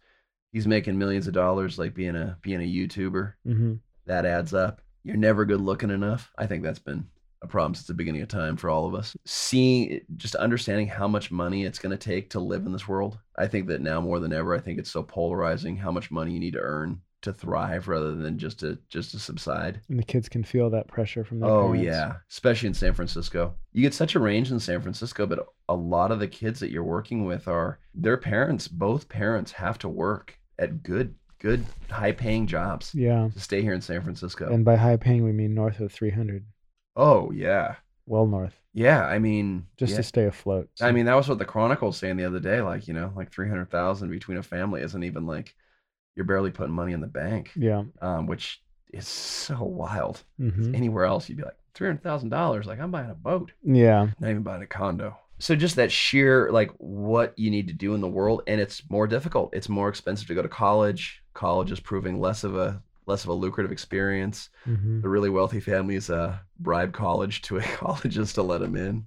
he's making millions of dollars, like being a being a YouTuber. mm-hmm. That adds up. You're never good looking enough. I think that's been a problem since the beginning of time for all of us. Seeing, just understanding how much money it's going to take to live in this world. I think that now more than ever, I think it's so polarizing how much money you need to earn to thrive rather than just to just to subside. and the kids can feel that pressure from their Oh parents. yeah, especially in San Francisco. You get such a range in San Francisco, but a lot of the kids that you're working with are their parents. Both parents have to work at good, good, high-paying jobs yeah to stay here in San Francisco. and by high paying we mean north of 300 oh yeah, well north yeah. I mean, just yeah. to stay afloat I mean, that was what the Chronicle was saying the other day. Like, you know, like three hundred thousand between a family isn't even like you're barely putting money in the bank, yeah um, which is so wild. hmm Anywhere else, you'd be like three hundred thousand dollars. Like, I'm buying a boat. yeah not even buying a condo. So just that sheer like what you need to do in the world, and it's more difficult. It's more expensive to go to college. College is proving less of a less of a lucrative experience. hmm The really wealthy families uh, bribe college to a <laughs> colleges to let them in.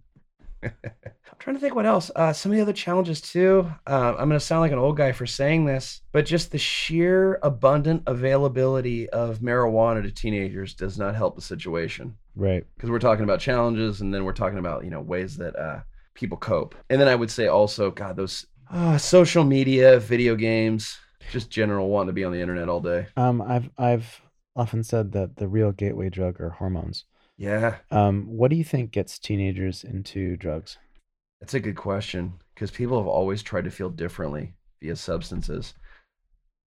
I'm trying to think what else. Uh, some of the other challenges too. Uh, I'm going to sound like an old guy for saying this, but just the sheer abundant availability of marijuana to teenagers does not help the situation right because we're talking about challenges and then we're talking about you know ways that uh, people cope and then i would say also god those uh, social media video games just general wanting to be on the internet all day Um, I've I've often said that the real gateway drug are hormones. Yeah Um, what do you think gets teenagers into drugs? that's a good question because people have always tried to feel differently via substances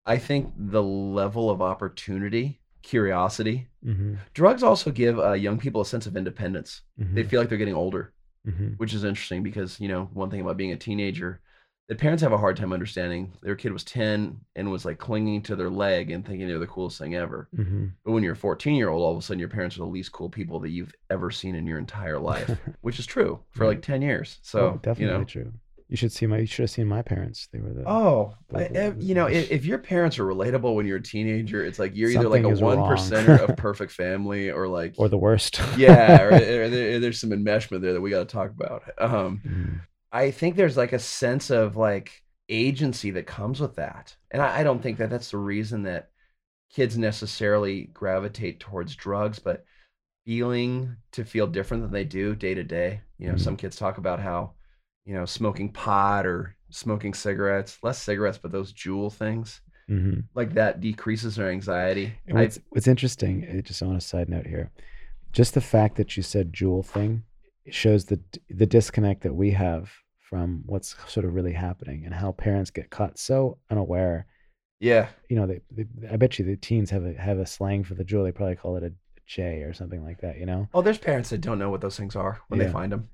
i think the level of opportunity curiosity Mm-hmm. drugs also give uh, young people a sense of independence they feel like they're getting older mm-hmm. which is interesting because you know one thing about being a teenager that parents have a hard time understanding their kid was 10 and was like clinging to their leg and thinking they're the coolest thing ever Mm-hmm. but when you're a 14 year old all of a sudden your parents are the least cool people that you've ever seen in your entire life <laughs> which is true for like 10 years so Oh, definitely you know true. You should see my. You should have seen my parents. They were the. Oh, the- I- you know, if, if your parents are relatable when you're a teenager, it's like you're either like a one percenter of <laughs> perfect family, or like, or the worst. yeah, or, <laughs> or there, there's some enmeshment there that we got to talk about. Um, Mhm. I think there's like a sense of like agency that comes with that. And I, I don't think that that's the reason that kids necessarily gravitate towards drugs, but feeling to feel different than they do day to day. You know, Mhm. some kids talk about how, you know, smoking pot or smoking cigarettes, less cigarettes, but those Juul things, Mhm. like that decreases their anxiety. And I- what's, what's interesting, uh, just on a side note here, just the fact that you said Juul thing shows the the disconnect that we have from what's sort of really happening and how parents get caught so unaware. Yeah. You know, they, they I bet you the teens have a have a slang for the Juul. They probably call it a J or something like that. You know? Oh, there's parents that don't know what those things are when Yeah. they find them.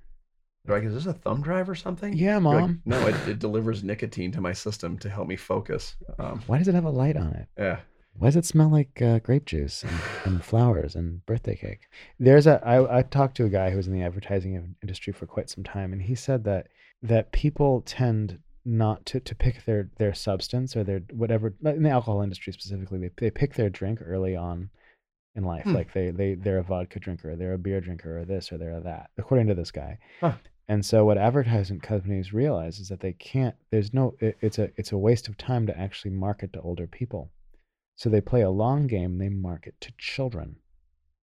They're like, "Is this a thumb drive or something?" Yeah, You're like, mom. no, it, it <laughs> delivers nicotine to my system to help me focus. Um, Why does it have a light on it? yeah. Why does it smell like uh, grape juice and, and flowers and birthday cake? There's a I, I talked to a guy who was in the advertising industry for quite some time, and he said that that people tend not to, to pick their their substance or their whatever in the alcohol industry specifically they, they pick their drink early on in life Hmm. like they they they're a vodka drinker they're a beer drinker or this or they're that according to this guy Huh. and so what advertising companies realize is that they can't there's no it, it's a it's a waste of time to actually market to older people so they play a long game they market to children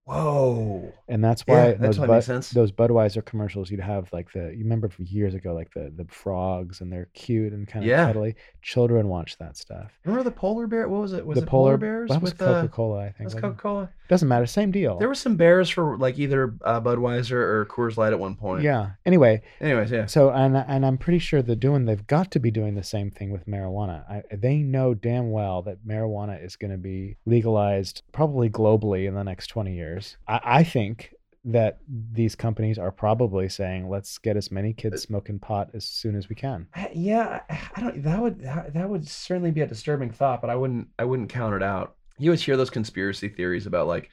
Whoa. and that's Yeah, why that those, totally Bud- those Budweiser commercials you'd have like the you remember from years ago like the the frogs and they're cute and kind of Yeah. cuddly. Children watch that stuff. Remember the polar bear? What was it? Was the it polar, bears that was with Coca uh, Cola, I think. Coca Cola? Doesn't matter, same deal. There were some bears for like either uh, Budweiser or Coors Light at one point. yeah. Anyway, Anyways, yeah. so and and I'm pretty sure they're doing they've got to be doing the same thing with marijuana. I, they know damn well that marijuana is going to be legalized probably globally in the next 20 years. I, I think that these companies are probably saying let's get as many kids smoking pot as soon as we can. Yeah, I don't. That would that, that would certainly be a disturbing thought, but I wouldn't I wouldn't count it out. You always hear those conspiracy theories about like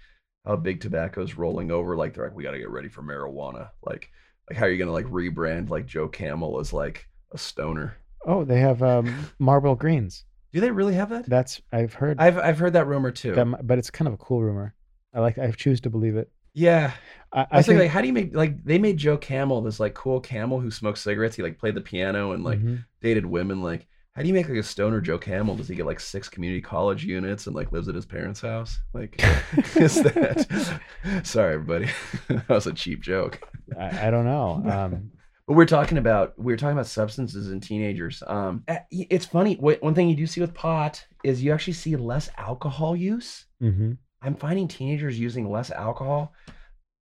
how big tobacco's rolling over. Like they're like, we got to get ready for marijuana. Like like how are you gonna like rebrand like Joe Camel as like a stoner? Oh, they have um, Marlboro Greens. Do they really have that? That's I've heard I've I've heard that rumor too. that, but it's kind of a cool rumor. I like I choose to believe it. yeah, I, I I was think like, how do you make like they made Joe Camel this like cool camel who smoked cigarettes. He like played the piano and like Mhm. dated women. Like, how do you make like a stoner Joe Camel? Does he get like six community college units and like lives at his parents' house? Like, <laughs> is that? <laughs> Sorry, everybody. <laughs> that was a cheap joke. I, I don't know. Um, But we're talking about we're talking about substances in teenagers. Um, uh, it's funny. One thing you do see with pot is you actually see less alcohol use. mhm. I'm finding teenagers using less alcohol.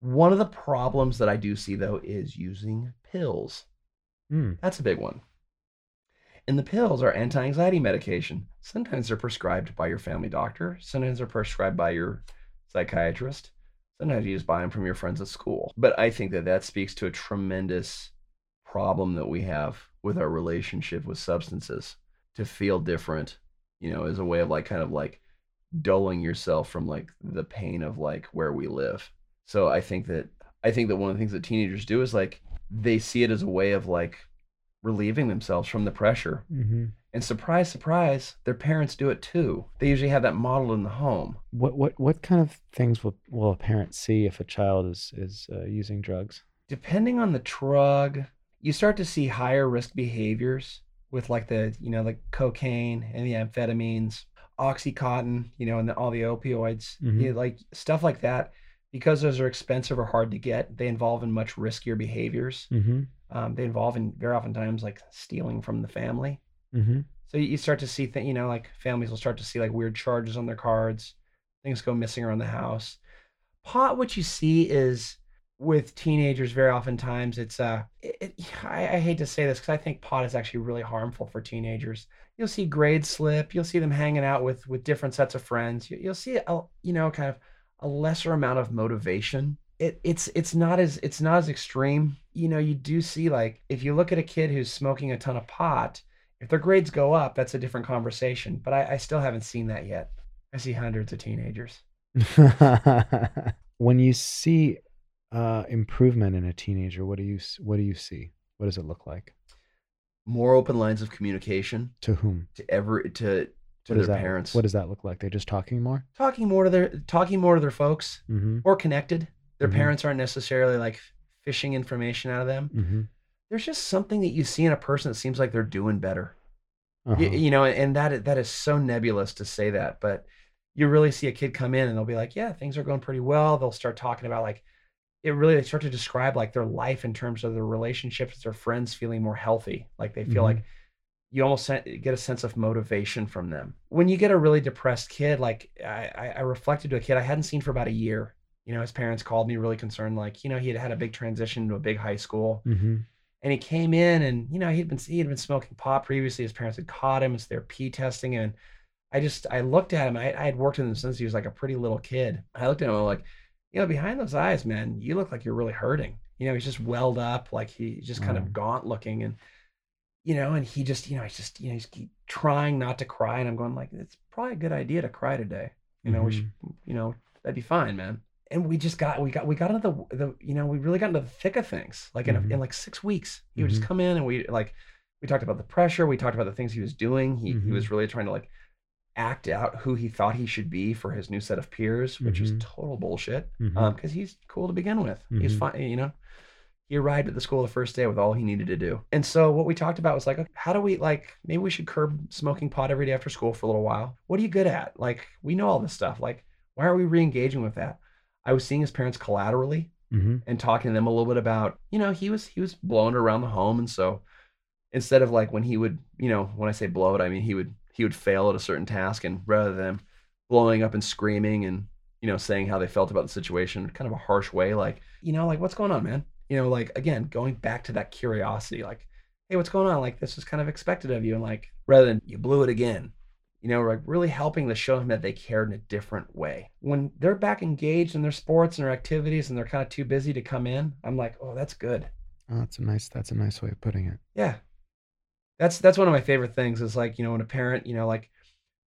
One of the problems that I do see though is using pills. Mm. That's a big one. And the pills are anti anxiety medication. Sometimes they're prescribed by your family doctor, sometimes they're prescribed by your psychiatrist, sometimes you just buy them from your friends at school. But I think that that speaks to a tremendous problem that we have with our relationship with substances. To feel different, you know, is a way of like kind of like dulling yourself from like the pain of like where we live. So I think that I think that one of the things that teenagers do is like they see it as a way of like relieving themselves from the pressure. hmm And surprise, surprise, their parents do it too. They usually have that model in the home. What what what kind of things will will a parent see if a child is is uh, using drugs? Depending on the drug, you start to see higher risk behaviors with like the, you know, like cocaine and the amphetamines, oxycontin, you know, and the, all the opioids, Mhm. you know, like stuff like that. Because those are expensive or hard to get, they involve in much riskier behaviors. Mm-hmm. Um, they involve in very oftentimes like stealing from the family. Mm-hmm. So you you start to see, things you know, like families will start to see like weird charges on their cards. Things go missing around the house. Pot, what you see is with teenagers, very oftentimes it's uh, it, it, I, I hate to say this because I think pot is actually really harmful for teenagers. You'll see grades slip. You'll see them hanging out with with different sets of friends. You, you'll see a you know kind of a lesser amount of motivation. It, it's it's not as it's not as extreme. You know, you do see like if you look at a kid who's smoking a ton of pot, if their grades go up, that's a different conversation. But I, I still haven't seen that yet. I see hundreds of teenagers. <laughs> when you see uh, improvement in a teenager, what do you what do you see? What does it look like? More open lines of communication To whom? to ever to to What their that parents. What does that look like? They're just talking more. talking more to their talking more to their folks, Mm-hmm. more connected. Their Mhm. parents aren't necessarily like fishing information out of them. Mm-hmm. There's just something that you see in a person that seems like they're doing better. Uh-huh. Y- you know, and that that is so nebulous to say that, but you really see a kid come in and they'll be like, "Yeah, things are going pretty well." They'll start talking about like it really they start to describe like their life in terms of their relationships their friends feeling more healthy. Like they feel Mhm. like you almost get a sense of motivation from them. When you get a really depressed kid, like I, I reflected to a kid I hadn't seen for about a year. You know, his parents called me really concerned, like, you know, he had had a big transition to a big high school Mm-hmm. And he came in and, you know, he'd been he had been smoking pot previously. His parents had caught him. It's their pee testing. And I just I looked at him. I, I had worked with him since he was like a pretty little kid. I looked at him, I'm like, you know, behind those eyes, man, you look like you're really hurting. You know, he's just welled up, like he's just kind Oh. of gaunt looking. And you know, and he just, you know, he's just, you know, he's keep trying not to cry. And I'm going like, it's probably a good idea to cry today. You know, we should, you know, that'd be fine, man. And we just got, we got, we got into the, the, you know, we really got into the thick of things. Like in, a, Mhm. in like six weeks, he would just Mhm. come in and we like, we talked about the pressure. We talked about the things he was doing. He, he was really trying to like act out who he thought he should be for his new set of peers, which is Mhm. total bullshit. Mhm. Um, because he's cool to begin with. He's Mhm. fine, you know. He arrived at the school the first day with all he needed to do. And so what we talked about was like, okay, how do we like maybe we should curb smoking pot every day after school for a little while. What are you good at? Like we know all this stuff. Like why are we re-engaging with that? I was seeing his parents collaterally Mhm. and talking to them a little bit about, you know, he was he was blowing it around the home and so instead of like when he would, you know, when I say blow it, I mean he would he would fail at a certain task and rather than blowing up and screaming and you know saying how they felt about the situation kind of a harsh way like, you know, like what's going on, man? You know, like again, going back to that curiosity like, hey, what's going on? Like this is kind of expected of you and like rather than you blew it again. You know, like really helping to show him that they cared in a different way. When they're back engaged in their sports and their activities and they're kind of too busy to come in, I'm like, oh, that's good. Oh, that's a nice. That's a nice way of putting it. Yeah. That's that's one of my favorite things is like, you know, when a parent, you know, like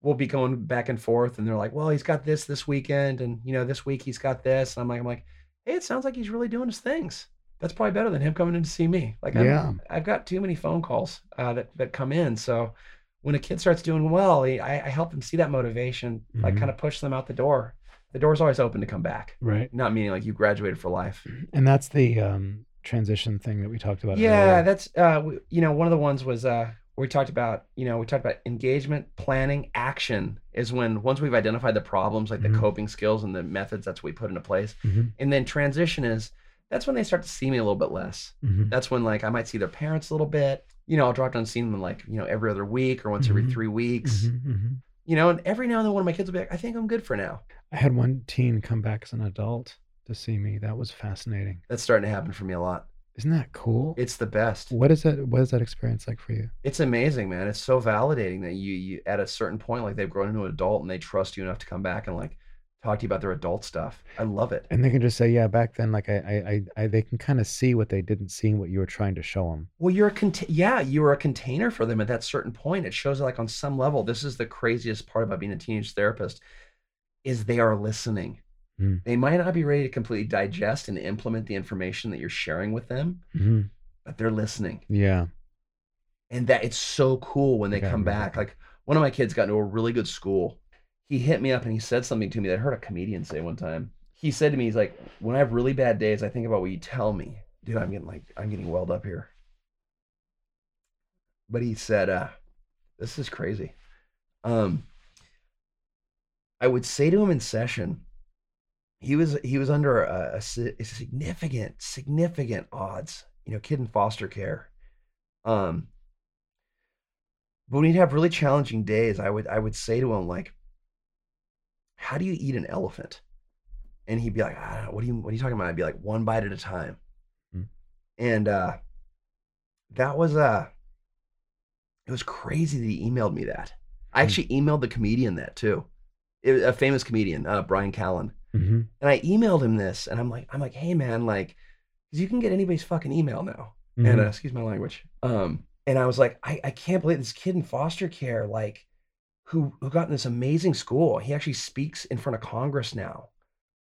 we'll be going back and forth and they're like, well, he's got this this weekend and you know, this week he's got this. And I'm like, I'm like, hey, it sounds like he's really doing his things. That's probably better than him coming in to see me. Like, I'm, Yeah. I've got too many phone calls uh, that that come in. So when a kid starts doing well, I, I help them see that motivation, like Mhm. kind of push them out the door. The door's always open to come back. Right. Not meaning like you graduated for life. And that's the um, transition thing that we talked about. Yeah, earlier. that's uh, you know, one of the ones was uh, we talked about, you know, we talked about engagement, planning, action is when once we've identified the problems, like Mhm. the coping skills and the methods that's what we put into place, Mhm. and then transition is that's when they start to see me a little bit less. Mhm. That's when like I might see their parents a little bit. You know, I'll drop down seeing them like you know every other week or once every Mhm. three weeks. Mhm. Mhm. You know, and every now and then one of my kids will be like, I think I'm good for now. I had one teen come back as an adult to see me. That was fascinating. That's starting to happen for me a lot. Isn't that cool? It's the best. What is that? What is that experience like for you? It's amazing, man. It's so validating that you, you at a certain point, like they've grown into an adult and they trust you enough to come back and like talk to you about their adult stuff. I love it. And they can just say, "Yeah, back then, like I, I, I, they can kind of see what they didn't see and what you were trying to show them." Well, you're a cont- yeah, you're a container for them at that certain point. It shows like on some level, this is the craziest part about being a teenage therapist, is they are listening. Mm. They might not be ready to completely digest and implement the information that you're sharing with them, hmm but they're listening. Yeah. and that it's so cool when they come back. Like one of my kids got into a really good school. He hit me up and he said something to me that I heard a comedian say one time. He said to me, he's like, when I have really bad days, I think about what you tell me. Dude, I'm getting like I'm getting welled up here. But he said, uh, this is crazy. Um I would say to him in session, he was he was under a, a significant, significant odds, you know, kid in foster care. Um but when he'd have really challenging days, I would I would say to him like, "How do you eat an elephant?" And he'd be like, ah, "What are you What are you talking about?" I'd be like, "One bite at a time." Hmm. And uh, that was uh, it was crazy that he emailed me that. I Hmm. actually emailed the comedian that too, it, a famous comedian, uh, Bryan Callen. Hmm And I emailed him this, and I'm like, I'm like, "Hey man, like, 'cause you can get anybody's fucking email now." and Mm-hmm. uh, excuse my language. Um, and I was like, I, I can't believe this kid in foster care, like, who who got in this amazing school. He actually speaks in front of Congress now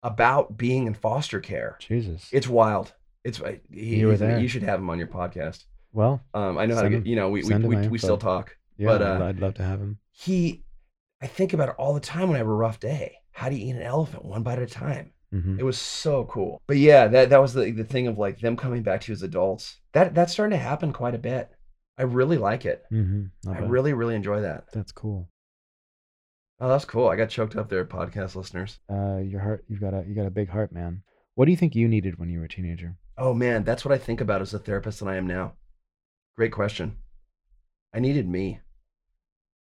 about being in foster care. Jesus. It's wild. It's he, You were there. You should have him on your podcast. well, Um, I know how to get. You know, we we, we, we still talk. yeah, but, I'd- uh, I'd love to have him. He, I think about it all the time when I have a rough day. How do you eat an elephant one bite at a time? hmm It was so cool. But yeah, that that was the the thing of like them coming back to you as adults. That that's starting to happen quite a bit. I really like it. hmm I really really enjoy that. That's cool. Oh, that's cool. I got choked up there, podcast listeners. Uh, your heart. You've got a you got a big heart, man. What do you think you needed when you were a teenager? Oh man, that's what I think about as a therapist that I am now. Great question. I needed me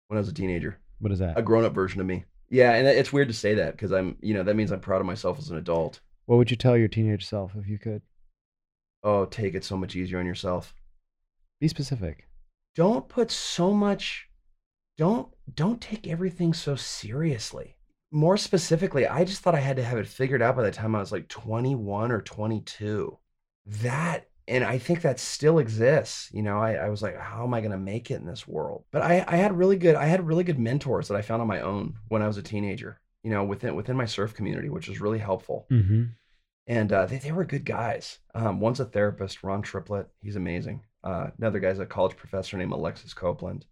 when I was a teenager, What is that? a grown up version of me. Yeah, and it's weird to say that because I'm, you know, that means I'm proud of myself as an adult. What would you tell your teenage self if you could? Oh, take it so much easier on yourself. Be specific. don't put so much don't don't take everything so seriously more specifically i just thought i had to have it figured out by the time i was like 21 or 22 that and i think that still exists you know i, I was like how am i going to make it in this world but I, I had really good i had really good mentors that i found on my own when i was a teenager you know within within my surf community which was really helpful Mm-hmm. and uh, they, they were good guys. Um, one's a therapist, Ron Triplett. He's amazing. Uh, another guy's a college professor named Alexis Copeland.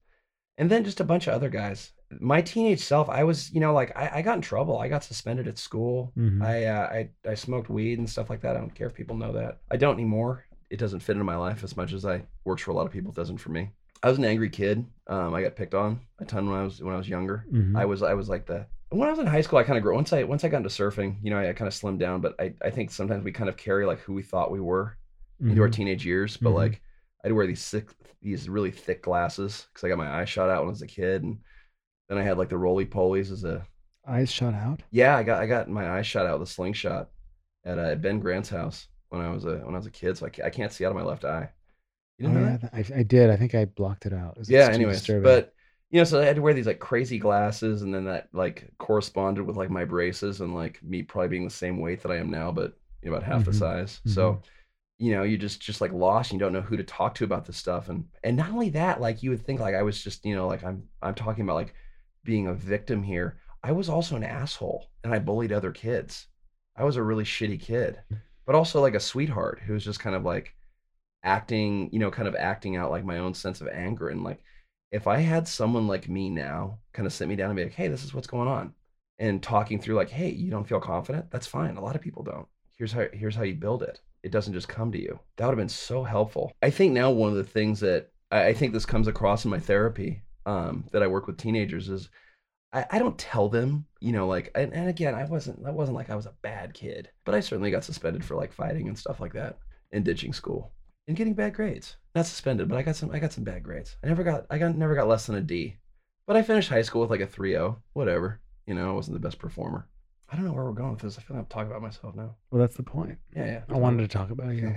And then just a bunch of other guys. My teenage self, I was, you know, like I, I got in trouble. I got suspended at school. Mhm. I, uh, I I smoked weed and stuff like that. I don't care if people know that. I don't anymore. It doesn't fit into my life as much as I works for a lot of people. It doesn't for me. I was an angry kid. Um, I got picked on a ton when I was when I was younger. Mhm. I was I was like the when I was in high school, I kind of grew. Once I once I got into surfing, you know, I, I kind of slimmed down. But I I think sometimes we kind of carry like who we thought we were into our Mhm. teenage years. But Mhm. like I'd wear these thick, these really thick glasses because I got my eyes shot out when I was a kid, and then I had like the roly polies as a Eyes shot out. yeah. I got I got my eyes shot out with a slingshot at uh, Ben Grant's house when I was a when I was a kid, so I can't, I can't see out of my left eye. You Oh, didn't know yeah, that? I, I did. I think I blocked it out. It yeah it's too anyways disturbing. but you know so i had to wear these like crazy glasses and then that like corresponded with like my braces and like me probably being the same weight that i am now but you know, about half the Mhm, size so you know you just just like lost and you don't know who to talk to about this stuff and and not only that like you would think like i was just you know like i'm i'm talking about like being a victim here i was also an asshole and i bullied other kids i was a really shitty kid but also like a sweetheart who's just kind of like acting you know kind of acting out like my own sense of anger and like if I had someone like me now kind of sit me down and be like, hey, this is what's going on, and talking through like, hey, you don't feel confident? That's fine. A lot of people don't. Here's how here's how you build it. It doesn't just come to you. That would have been so helpful. I think now one of the things that I, think this comes across in my therapy um, that I work with teenagers is I, I don't tell them, you know, like and, and again, I wasn't I wasn't like I was a bad kid, but I certainly got suspended for like fighting and stuff like that and ditching school and getting bad grades. Not suspended, but I got some I got some bad grades. I never got I got never got less than a D. But I finished high school with like a 3.0, whatever. You know, I wasn't the best performer. I don't know where we're going with this. I feel like I'm talking about myself now. well, that's the point. Yeah, yeah. I wanted to talk about you,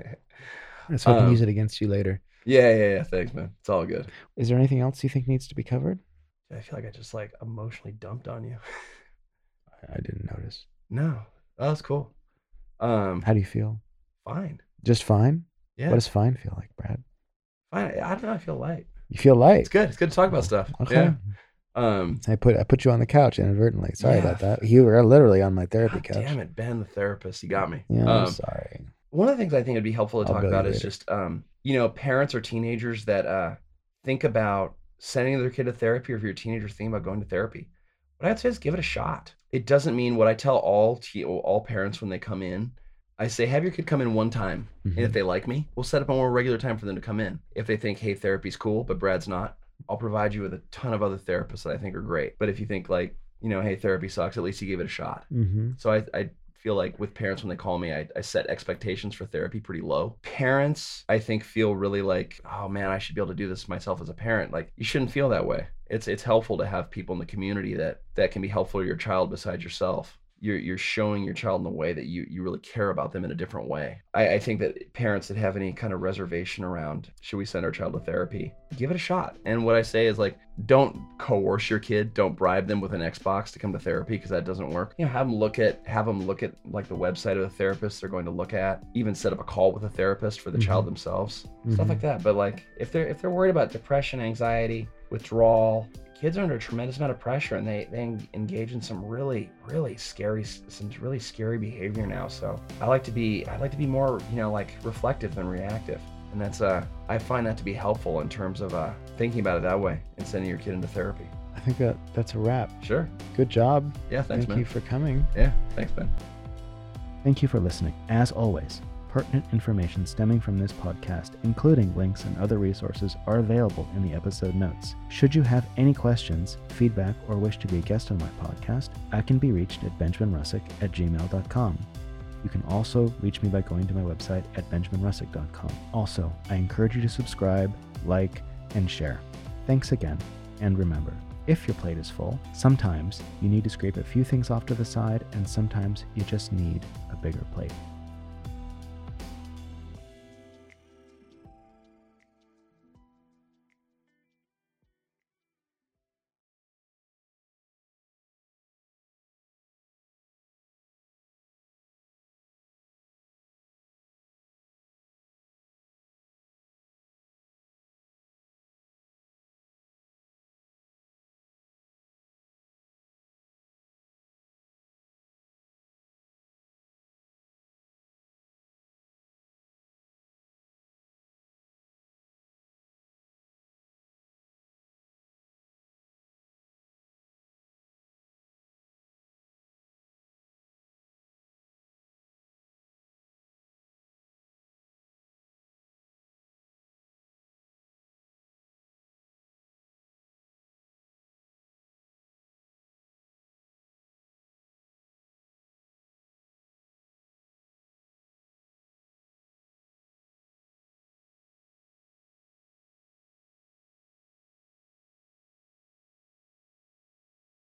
so <laughs> I can Um, use it against you later. Yeah, yeah, yeah. Thanks, man. It's all good. Is there anything else you think needs to be covered? I feel like I just like emotionally dumped on you. I, didn't notice. No, that was cool. Um, How do you feel? fine. Just fine. Yeah, What does fine feel like, Brad? fine. I don't know. I feel light. You feel light. It's good. It's good to talk about stuff. Okay. Yeah. Um, I put I put you on the couch inadvertently. Sorry Yeah. about that. You were literally on my therapy God couch. damn it, Ben, the therapist. You got me. Yeah, I'm Um, sorry. one of the things I think it'd be helpful to I'll talk about is later. just um, you know, parents or teenagers that uh think about sending their kid to therapy or if you're a teenager thinking about going to therapy. What I'd say is give it a shot. It doesn't mean what I tell all te- all parents when they come in. I say have your kid come in one time, and if Mhm. they like me, we'll set up a more regular time for them to come in. If they think hey therapy's cool, but Brad's not, I'll provide you with a ton of other therapists that I think are great. But if you think like you know hey therapy sucks, at least you gave it a shot. Mm-hmm. So I, I feel like with parents when they call me, I, I set expectations for therapy pretty low. Parents, I think, feel really like, oh man, I should be able to do this myself as a parent. Like you shouldn't feel that way. It's it's helpful to have people in the community that that can be helpful to your child besides yourself. You're you're showing your child in a way that you you really care about them in a different way. I, I think that parents that have any kind of reservation around should we send our child to therapy, give it a shot. And what I say is like, don't coerce your kid. Don't bribe them with an Xbox to come to therapy because that doesn't work. You know, have them look at have them look at like the website of the therapist they're going to look at. Even set up a call with a therapist for the child Mhm. themselves, Mhm. stuff like that. But like, if they're if they're worried about depression, anxiety, withdrawal, kids are under a tremendous amount of pressure and they they engage in some really really scary some really scary behavior now. So I like to be I like to be more you know like reflective than reactive. And that's uh I find that to be helpful in terms of uh thinking about it that way and sending your kid into therapy. I think that that's a wrap. Sure. Good job. Yeah, thanks, Thank man. you for coming. Yeah, thanks, Ben. Thank you for listening. As always, pertinent information stemming from this podcast, including links and other resources, are available in the episode notes. Should you have any questions, feedback, or wish to be a guest on my podcast, I can be reached at benjaminrussick at gmail.com. You can also reach me by going to my website at benjaminrussick.com. Also, I encourage you to subscribe, like, and share. Thanks again, and remember, if your plate is full, sometimes you need to scrape a few things off to the side, and sometimes you just need a bigger plate.